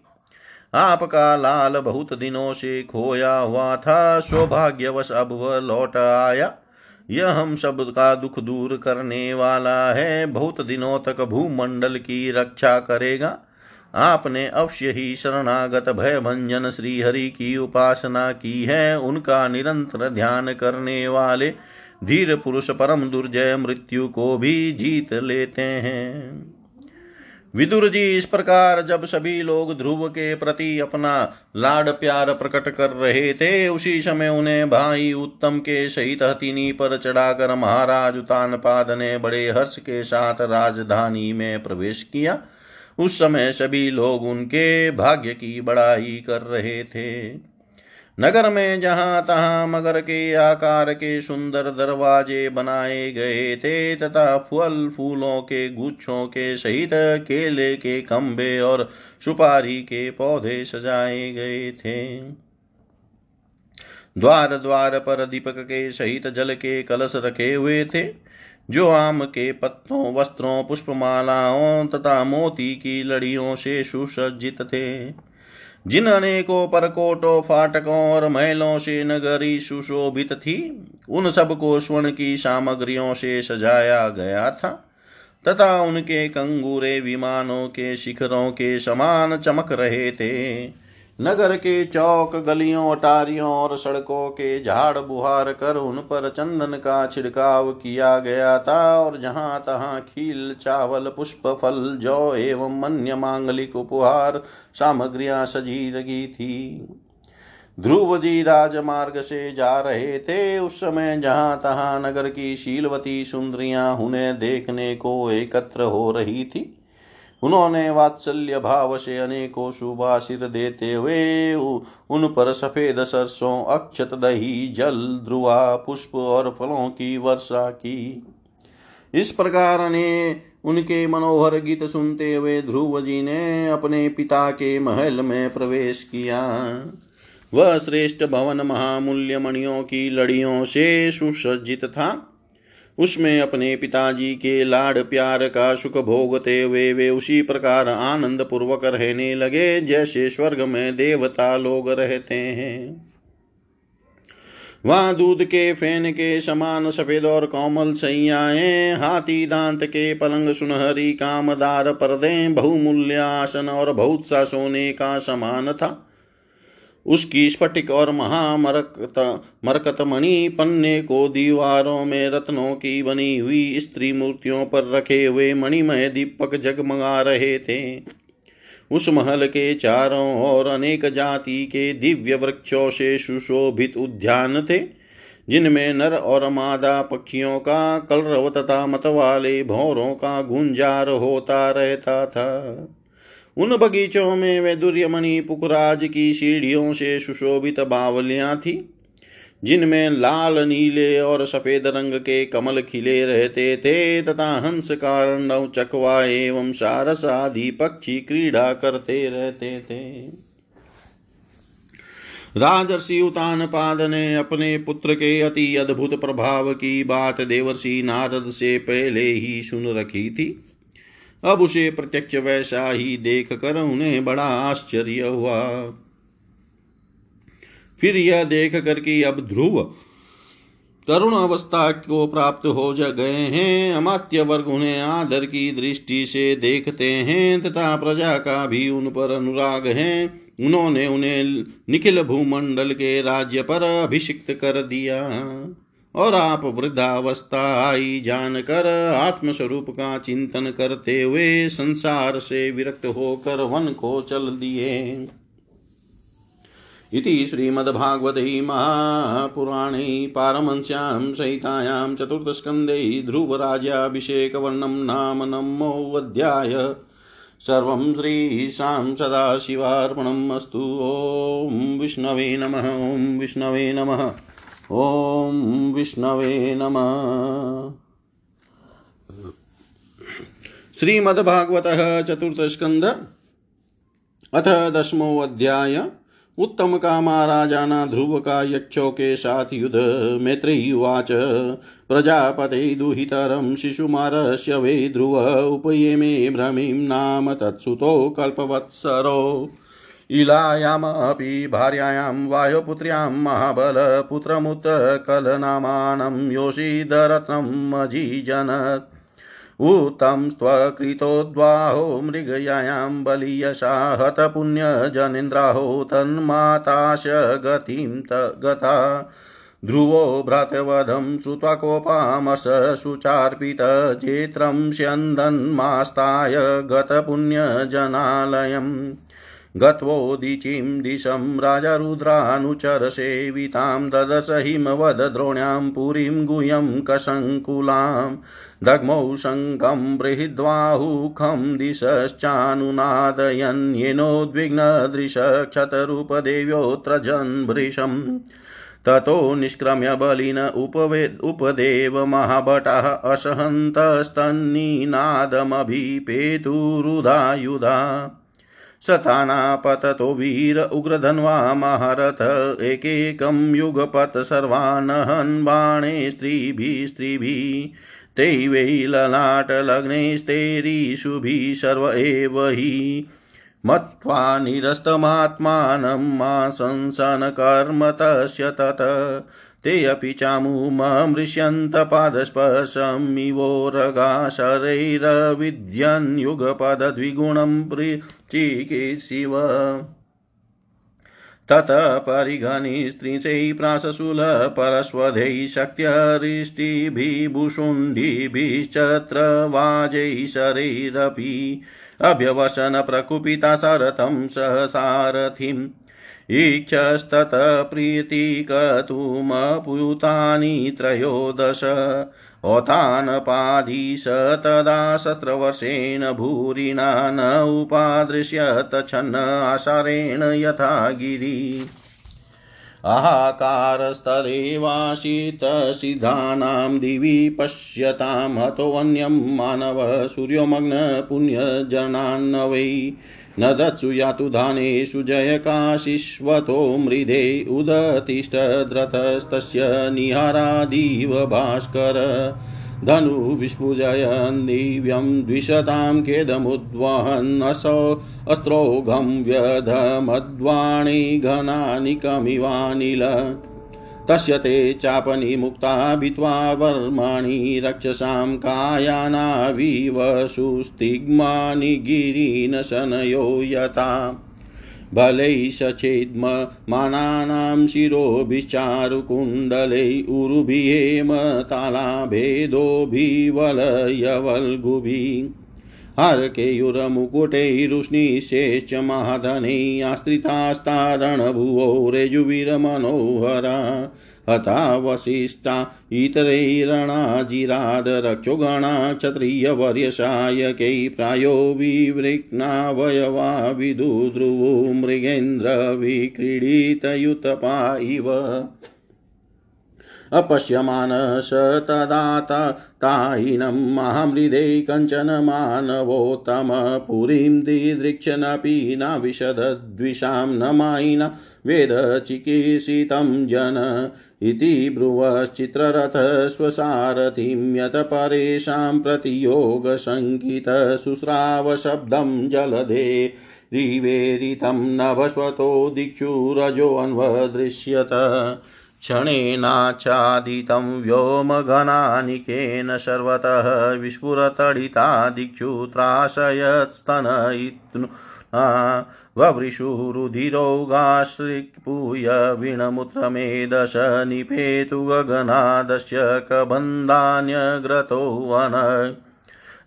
आपका लाल बहुत दिनों से खोया हुआ था, सौभाग्यवश अब वह लौट आया। यह हम सब का दुख दूर करने वाला है। बहुत दिनों तक भूमंडल की रक्षा करेगा। आपने अवश्य ही शरणागत भय भंजन श्रीहरि की उपासना की है। उनका निरंतर ध्यान करने वाले धीर पुरुष परम दुर्जय मृत्यु को भी जीत लेते हैं। विदुर जी, इस प्रकार जब सभी लोग ध्रुव के प्रति अपना लाड प्यार प्रकट कर रहे थे, उसी समय उन्हें भाई उत्तम के सहित हथिनी पर चढ़ाकर महाराज उतान पाद ने बड़े हर्ष के साथ राजधानी में प्रवेश किया। उस समय सभी लोग उनके भाग्य की बड़ाई कर रहे थे। नगर में जहाँ तहां मगर के आकार के सुंदर दरवाजे बनाए गए थे तथा फल फूलों के गुच्छों के सहित केले के खंभे और सुपारी के पौधे सजाए गए थे। द्वार द्वार पर दीपक के सहित जल के कलश रखे हुए थे, जो आम के पत्तों, वस्त्रों, पुष्पमालाओं तथा मोती की लड़ियों से सुसज्जित थे। जिन अनेकों परकोटों, फाटकों और महलों से नगरी सुशोभित थी, उन सबको स्वर्ण की सामग्रियों से सजाया गया था। तथा उनके कंगूरे विमानों के शिखरों के समान चमक रहे थे। नगर के चौक गलियों, अटारियों और सड़कों के झाड़ बुहार कर उन पर चंदन का छिड़काव किया गया था और जहाँ तहाँ खील, चावल, पुष्प, फल, जौ एवं अन्य मांगलिक उपहार सामग्रियाँ सजी लगी थी। ध्रुव जी राजमार्ग से जा रहे थे। उस समय जहाँ तहाँ नगर की शीलवती सुंदरियाँ उन्हें देखने को एकत्र हो रही थी। उन्होंने वात्सल्य भाव से अनेकों शुभाशिर देते हुए उन पर सफ़ेद सरसों, अक्षत, दही, जल ध्रुआ पुष्प और फलों की वर्षा की। इस प्रकार ने उनके मनोहर गीत सुनते हुए ध्रुव जी ने अपने पिता के महल में प्रवेश किया। वह श्रेष्ठ भवन महामूल्य मणियों की लड़ियों से सुसज्जित था। उसमें अपने पिताजी के लाड प्यार का सुख भोगते हुए वे उसी प्रकार आनंद पूर्वक रहने लगे, जैसे स्वर्ग में देवता लोग रहते हैं। वहाँ दूध के, फेन के समान सफ़ेद और कोमल सैयाएँ हाथी दांत के पलंग सुनहरी कामदार पर्दे, बहुमूल्य आसन और बहुत सा सोने का समान था। उसकी स्फटिक और महामरकत मरकत मणि पन्ने को दीवारों में रत्नों की बनी हुई स्त्री मूर्तियों पर रखे हुए मणिमय दीपक जगमगा रहे थे। उस महल के चारों ओर अनेक जाति के दिव्य वृक्षों से सुशोभित उद्यान थे, जिनमें नर और मादा पक्षियों का कलरव तथा मतवाले भौरों का गुंजार होता रहता था। उन बगीचों में वे दुर्यमणि पुखराज की सीढ़ियों से सुशोभित बावलियाँ थी, जिनमें लाल, नीले और सफ़ेद रंग के कमल खिले रहते थे तथा हंस कारण चकवा एवं सारस आदि पक्षी क्रीड़ा करते रहते थे। राजर्षि उतान पाद ने अपने पुत्र के अति अद्भुत प्रभाव की बात देवर्षि नारद से पहले ही सुन रखी थी। अब उसे प्रत्यक्ष वैसा ही देख कर उन्हें बड़ा आश्चर्य हुआ। फिर यह देख कर कि अब ध्रुव तरुण अवस्था को प्राप्त हो जा गए हैं। अमात्य वर्ग उन्हें आदर की दृष्टि से देखते हैं तथा प्रजा का भी उन पर अनुराग है। उन्होंने उन्हें निखिल भूमंडल के राज्य पर अभिषिक्त कर दिया। और आप वृद्धावस्था आई जानकर आत्मस्वरूप का चिंतन करते हुए संसार से विरक्त होकर वन को चल दिए। इति श्रीमद्भागवते महापुराणे पारमंस्यां सहितायां चतुर्थस्कन्धे ध्रुवराज्याभिषेकवर्णं नाम नमोऽध्याय सर्वं श्रीशां सदाशिवार्पणम् अस्तु। ॐ विष्णवे नमः, ॐ विष्णवे नमः। ॐ विष्णवे नमः। श्रीमद्भागवतः चतुर्थस्कन्ध। अथ दशमो अध्याय। उत्तम का महाराजाना ध्रुव का यक्षों के साथ युद्ध मैत्रेयी उवाच प्रजापते दुहितरं शिशुमारस्य वै ध्रुव उपये मे भ्रमीं नाम तत्सुतो कल्पवत्सरो। इलायामपि भार्यायां वायुपुत्र्यां महाबलपुत्रमुत्कलनामानं योषिधरत्नं मजीजनत्। उत्तं स्वकृतोद्वाहो मृगयायां बलीयशा हतपुण्यजनेन्द्राहो तन्माताश गतिं। गता ध्रुवो भ्रातवधं श्रुत्वा कोपामस सुचार्पितजेत्रं स्यन्दन्मास्ताय गतपुण्यजनालयम्। गत्वोदीचीं दिशं राजारुद्रानुचरसेवितां ददश हिमवद्द्रोण्यां पुरीं गुह्यं कसङ्कुलाम् दग्मौ शङ्खं बृहद्वाहुखं दिशश्चानुनादयन् येनोद्विग्नदृशक्षतरूपदेव्योऽत्र जन्भृशम् ततो निष्क्रम्य बलिन उपवे, उपदेव महाभटः असहन्तस्तन्निनादमभिपेतुरुधायुधा शतानापततो वीर उग्रधन्वा महारथ, एकैकं युगपत् सर्वानहन् बाणे स्त्रीभिः स्त्रीभिः, ते वै ललाटलग्नैस्तैरीषुभिः सर्व एव हि। मत्वा निरस्तमात्मानं मा संसनकर्म तस्य तत्। ते अपि चामुममृष्यन्तपादस्पर्शमिवोरगाशरैरविद्यन्युगपदद्विगुणं चिकित्सिव। ततः परिघनिस्त्रिशै प्राशशूलपरश्वधैः शक्त्यरिष्टिभिभूषुण्डिभिश्चत्र वाजैः शरैरपि अभ्यवसनप्रकुपिता सरथं सहसारथिम्। इक्षस्ततः प्रीतिकतुमपूतानि त्रयोदश। ओतानपादीश तदा शस्त्रवर्षेण भूरिणा न उपादृश्यत छन्न आसारेण यथा गिरि आहाकारस्तदेवाशितसिद्धानां दिवि पश्यतां हतोऽन्यं मानव सूर्योमग्नपुण्यजनान्न वै न दत्सु यातु धानेषु जयकाशिष्वतो मृदे उदतिष्ठद्रतस्तस्य निहारादिव भास्कर। धनु विस्फुजयन् दिव्यं द्विषतां खेदमुद्वहन् असौ अस्त्रौघं व्यधमद्वाणि घनानिकमिवानिल तस्य ते चापनिमुक्ता भित्वा वर्माणि रक्षसां कायानाविव सुस्तिग्मानि गिरिनशनयो यथा। बलैः सचेद्मानानां शिरोभिश्चारुकुण्डलै उरुभिहेम तालाभेदोभिवलयवल्गुभिः हरकेयुरमुकुटैरुष्णिशेश्च महाधनैः आश्रितास्तारणभुवो रेजुवीरमनोहरा हता वसिष्ठा इतरैरणाजिरादरक्षोगणा क्षत्रियवर्यसायकै प्रायो विवृक्नावयवा विदुद्रुवो मृगेन्द्रविक्रीडितयुतपा इव। अपश्यमानस तदा तायिनं महामृदे कञ्चन मानवोत्तम पुरीं दिदृक्षनपि न विशदद्विषां न मायिना वेदचिकीर्षितं जन इति ब्रुवश्चित्ररथ स्वसारथिं यत परेषां प्रतियोगशङ्कितशुश्रावशब्दं जलधे रिवेरितं नभस्वतो दिक्षुरजोऽन्वदृश्यत क्षणेनाच्छादितं व्योमघनानिकेन सर्वतः विस्फुरतडिता दिक्षु त्रासयत्स्तनयित्नुना ववृषुरुधिरौगाश्रिक्पूय वीणमुत्रमेदश निपेतु गगनादस्य कबन्धान्यग्रतो वन।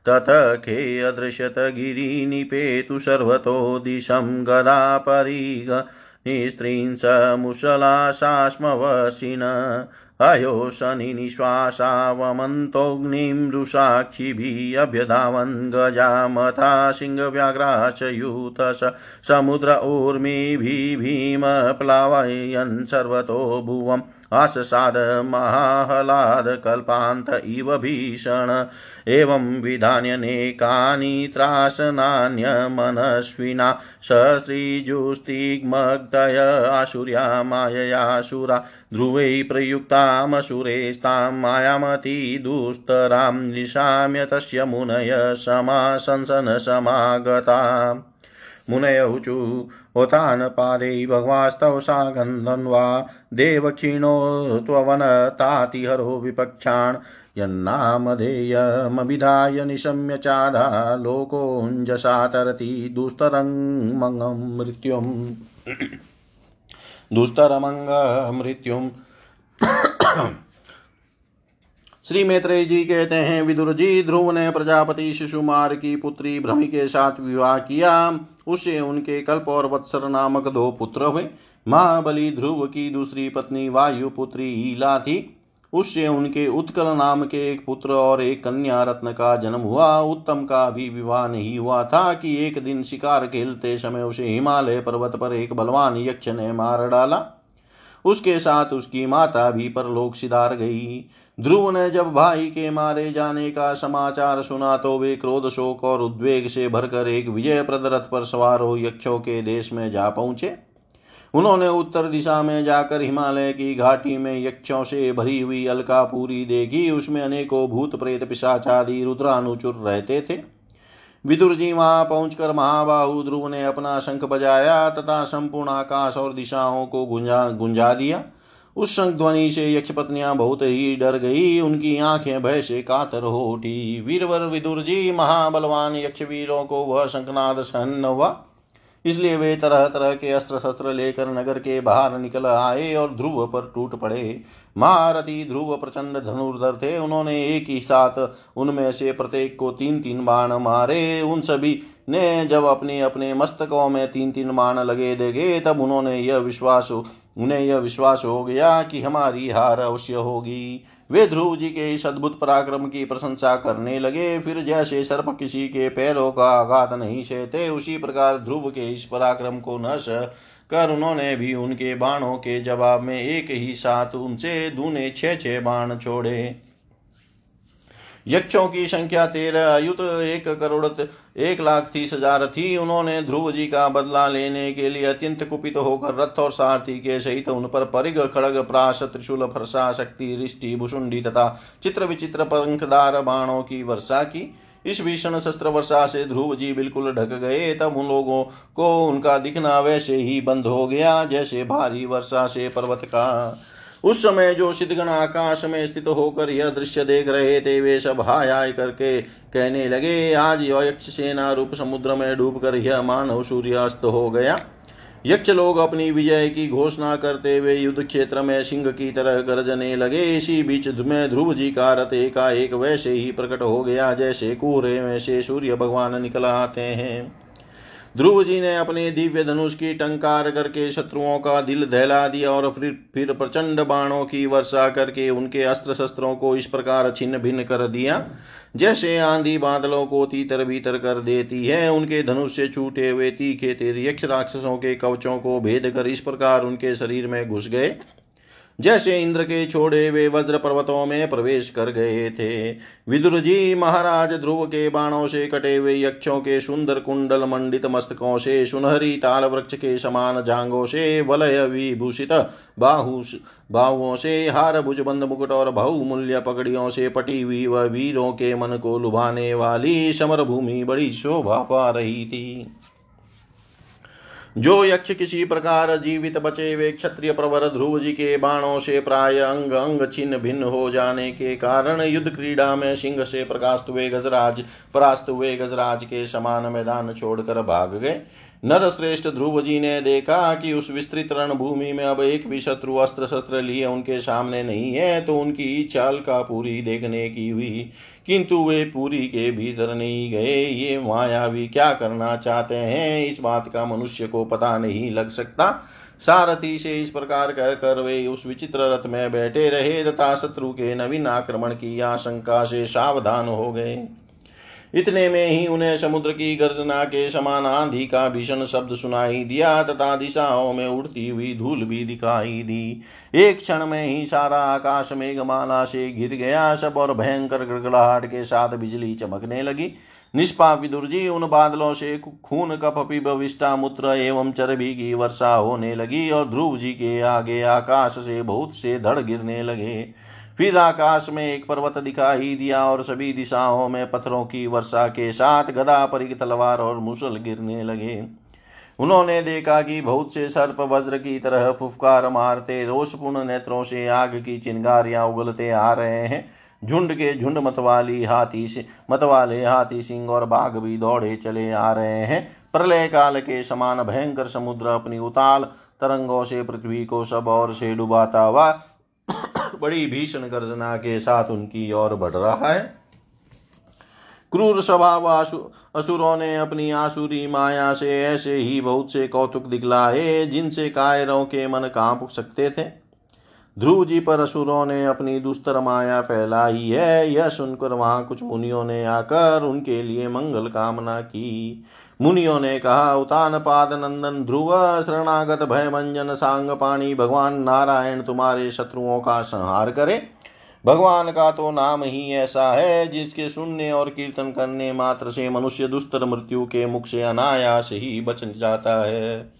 तत खे अदृश्यत गिरिनिपेतु सर्वतो दिशं गदा परिग स समुशलाशाश्मवशिन अयो निःश्वासावमन्तोऽग्निं रुषाक्षिभिः अभ्यधावन् गजामथा सिंहव्याघ्राशयूतस समुद्र ऊर्मिभिः भीमप्लावयन् सर्वतो भुवम्। आससाद महाहलादकल्पान्त इव भीषण। एवं विधान्यनेकानि त्रासनान्यमनस्विना। सश्रीजुस्तिग्मग्धय आशुर्या माययासुरा ध्रुवै प्रयुक्तामसुरेस्तां मायामती निशाम्य तस्य मुनय समाशंसन समागता मुनयौचु होतानपादे भगवास्तव सा गन्धन्वा देवक्षीणो त्ववनतातिहरो विपक्षान् यन्नामधेयमभिधाय निशम्य चाधा लोकोऽञ्जसा तरति दुस्तरङ्मङ्गं मृत्युम्। दुस्तरमङ्गमृत्युम्। श्री मैत्रेय जी कहते हैं विदुर जी ध्रुव ने प्रजापति शिशुमार की पुत्री भ्रमि के साथ विवाह किया। उससे उनके कल्प और वत्सर नामक दो पुत्र हुए। महाबली ध्रुव की दूसरी पत्नी वायु पुत्री ईला थी। उससे उनके उत्कल नाम के एक पुत्र और एक कन्या रत्न का जन्म हुआ। उत्तम का भी विवाह नहीं हुआ था कि एक दिन शिकार खेलते समय उसे हिमालय पर्वत पर एक बलवान यक्ष ने मार डाला। उसके साथ उसकी माता भी परलोक सिधार गई। ध्रुव ने जब भाई के मारे जाने का समाचार सुना तो वे क्रोध, शोक और उद्वेग से भरकर एक विजय प्रदरथ पर सवार हो यक्षों के देश में जा पहुँचे। उन्होंने उत्तर दिशा में जाकर हिमालय की घाटी में यक्षों से भरी हुई अलकापुरी देखी। उसमें अनेकों भूत प्रेत पिशाचारी रुद्रानुचुर रहते थे। विदुर जी वहाँ पहुंचकर महाबाहु ध्रुव ने अपना शंख बजाया तथा संपूर्ण आकाश और दिशाओं को गुंजा गुंजा दिया। उस शंख ध्वनि से यक्ष पत्नियाँ बहुत ही डर गई। उनकी आँखें भय से कातर हो उठी। वीरवर विदुर जी, महाबलवान यक्ष वीरों को वह शंखनाद सहन हुआ। इसलिए वे तरह तरह के अस्त्र शस्त्र लेकर नगर के बाहर निकल आए और ध्रुव पर टूट पड़े। महारथी ध्रुव प्रचंड धनुर्धर थे। उन्होंने एक ही साथ उनमें से प्रत्येक को तीन तीन बाण मारे। उन सभी ने जब अपने अपने मस्तकों में तीन तीन बाण लगे देगे तब उन्होंने यह विश्वास, उन्हें यह विश्वास हो गया कि हमारी हार अवश्य होगी। वे ध्रुव जी के इस अद्भुत पराक्रम की प्रशंसा करने लगे। फिर जैसे सर्प किसी के पैरों का आघात नहीं सहते, उसी प्रकार ध्रुव के इस पराक्रम को न सह कर उन्होंने भी उनके बाणों के जवाब में एक ही साथ उनसे दूने छे छे बाण छोड़े। यक्षों की संख्या तेरह अयुत एक करोड़, एक लाख तीस हज़ार थी। उन्होंने ध्रुव जी का बदला लेने के लिए अत्यंत कुपित होकर रथ और सारथी के सहित उन पर परिग खड़ग, प्राश, त्रिशूल, फरसा, शक्ति, रिष्टि भुषुंडी तथा चित्र विचित्र पंखदार बाणों की वर्षा की। इस भीषण शस्त्र वर्षा से ध्रुव जी बिल्कुल ढक गए। तब उन लोगों को उनका दिखना वैसे ही बंद हो गया, जैसे भारी वर्षा से पर्वत का। उस समय जो सिद्धगण आकाश में स्थित होकर यह दृश्य देख रहे थे, वे सब हाय हाय करके कहने लगे, आज यक्ष सेना रूप समुद्र में डूबकर यह मानव सूर्यास्त हो गया। यक्ष लोग अपनी विजय की घोषणा करते हुए युद्ध क्षेत्र में सिंह की तरह गरजने लगे। इसी बीच में ध्रुव जी का रथ एकाएक वैसे ही प्रकट हो गया, जैसे कुहरे में से सूर्य भगवान निकल आते हैं। ध्रुव जी ने अपने दिव्य धनुष की टंकार करके शत्रुओं का दिल दहला दिया और फिर फिर प्रचंड बाणों की वर्षा करके उनके अस्त्र शस्त्रों को इस प्रकार छिन्न भिन्न कर दिया। जैसे आंधी बादलों को तीतर भीतर कर देती है, उनके धनुष से छूटे हुए तीखे तेर यक्ष राक्षसों के कवचों को भेद कर इस प्रकार उनके शरीर में घुस गए। जैसे इंद्र के छोड़े वे वज्र पर्वतों में प्रवेश कर गए थे। विदुर जी महाराज ध्रुव के बाणों से कटे हुए यक्षों के सुंदर कुंडल मंडित मस्तकों से, सुनहरी ताल वृक्ष के समान जांगों से, वलय विभूषित बाहु बाहुओं से, हार भुजबंद मुकुट और बहुमूल्य पगड़ियों से पटी हुई वीरों के मन को लुभाने वाली समर भूमि बड़ी शोभा पा रही थी। जो यक्ष किसी प्रकार जीवित बचे, वे क्षत्रिय प्रवर ध्रुव जी के बाणों से प्राय अंग अंग छिन्न भिन्न हो जाने के कारण युद्ध क्रीड़ा में सिंह से प्रकाश हुए गजराज, परास्त हुए गजराज के समान मैदान छोड़कर भाग गए। नर श्रेष्ठ ध्रुव जी ने देखा कि उस विस्तृत रणभूमि में अब एक भी शत्रु अस्त्र शस्त्र लिए उनके सामने नहीं है तो उनकी चाल का पूरी देखने की हुई। किंतु वे पूरी के भीतर नहीं गए। ये मायावी क्या करना चाहते हैं? इस बात का मनुष्य को पता नहीं लग सकता। सारथी से इस प्रकार कहकर वे उस विचित्र रथ में बैठे रहे, तथा शत्रु के नवीन आक्रमण की आशंका से सावधान हो गए। इतने में ही उन्हें समुद्र की गर्जना के समान आंधी का भीषण शब्द सुनाई दिया, तथा दिशाओं में उड़ती हुई धूल भी दिखाई दी। एक क्षण में ही सारा आकाश मेघमाला से गिर गया, सब और भयंकर गड़गड़ाहट के साथ बिजली चमकने लगी। निष्पाप विदुर जी, उन बादलों से खून कप पिब विष्टा मूत्र एवं चरबी की वर्षा होने लगी, और ध्रुव जी के आगे आकाश से बहुत से धड़ गिरने लगे। फिर आकाश में एक पर्वत दिखाई दिया और सभी दिशाओं में पत्थरों की वर्षा के साथ गदा परिक तलवार और मुसल गिरने लगे। उन्होंने देखा कि बहुत से सर्प वज्र की तरह फुफकार मारते, रोषपूर्ण नेत्रों से आग की चिंगारियाँ उगलते आ रहे हैं। झुंड के झुंड मतवाली हाथी से, मतवाले हाथी सिंह और बाघ भी दौड़े चले आ रहे हैं। प्रलय काल के समान भयंकर समुद्र अपनी उताल तरंगों से पृथ्वी को सब और से डुबाता हुआ बड़ी भीषण गर्जना के साथ उनकी ओर बढ़ रहा है। क्रूर स्वभाव असुरों ने अपनी आसुरी माया से ऐसे ही बहुत से कौतुक दिखलाए जिनसे कायरों के मन काँप सकते थे। ध्रुव जी पर असुरों ने अपनी दुस्तर माया फैलाई है। यह सुनकर वहाँ कुछ मुनियों ने आकर उनके लिए मंगल कामना की। मुनियों ने कहा, उतान पाद नंदन ध्रुव, शरणागत भय मंजन सांग पानी भगवान नारायण तुम्हारे शत्रुओं का संहार करे। भगवान का तो नाम ही ऐसा है जिसके सुनने और कीर्तन करने मात्र से मनुष्य दुस्तर मृत्यु के मुख से अनायास ही बच जाता है।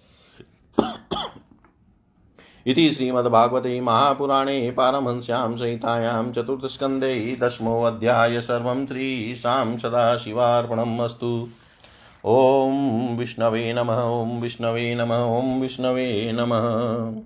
इति श्रीमद्भागवते महापुराणे पारमहंस्यां संहितायां चतुर्थस्कन्धे दशमोऽध्याय सर्वं श्रीशां सदाशिवार्पणम् अस्तु। ॐ विष्णवे नमः, ॐ विष्णवे नमः, ॐ विष्णवे नमः।